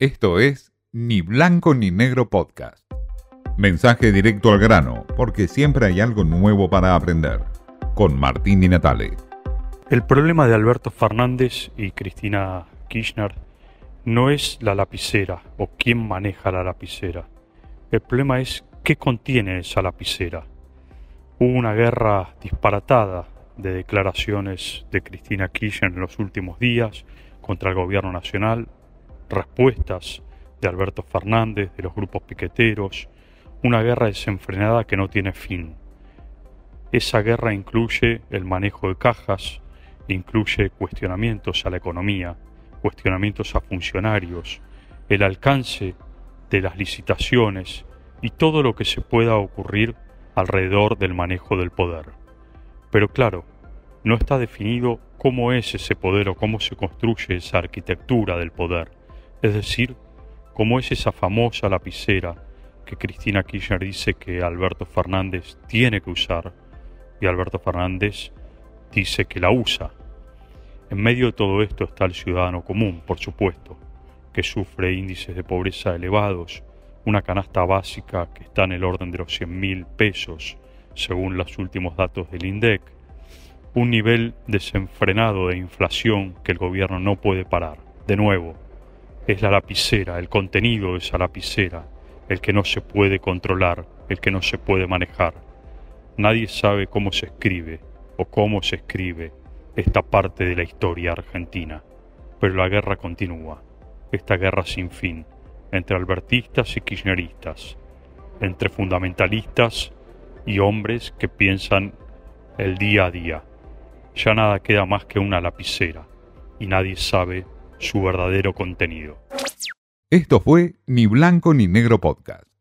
Esto es Ni Blanco ni Negro Podcast. Mensaje directo al grano, porque siempre hay algo nuevo para aprender. Con Martín Di Natale. El problema de Alberto Fernández y Cristina Kirchner no es la lapicera o quién maneja la lapicera. El problema es qué contiene esa lapicera. Hubo una guerra disparatada de declaraciones de Cristina Kirchner en los últimos días contra el gobierno nacional, respuestas de Alberto Fernández, de los grupos piqueteros, una guerra desenfrenada que no tiene fin. Esa guerra incluye el manejo de cajas, incluye cuestionamientos a la economía, cuestionamientos a funcionarios, el alcance de las licitaciones y todo lo que se pueda ocurrir alrededor del manejo del poder. Pero claro, no está definido cómo es ese poder o cómo se construye esa arquitectura del poder, es decir, cómo es esa famosa lapicera que Cristina Kirchner dice que Alberto Fernández tiene que usar y Alberto Fernández dice que la usa. En medio de todo esto está el ciudadano común, por supuesto, que sufre índices de pobreza elevados, una canasta básica que está en el orden de los 100 mil pesos, según los últimos datos del INDEC, un nivel desenfrenado de inflación que el gobierno no puede parar. De nuevo, es la lapicera, el contenido de esa lapicera, el que no se puede controlar, el que no se puede manejar. Nadie sabe cómo se escribe o cómo se escribe esta parte de la historia argentina, pero la guerra continúa, esta guerra sin fin, entre albertistas y kirchneristas, entre fundamentalistas y hombres que piensan el día a día ya nada queda más que una lapicera y nadie sabe su verdadero contenido. Esto fue Ni Blanco ni Negro Podcast.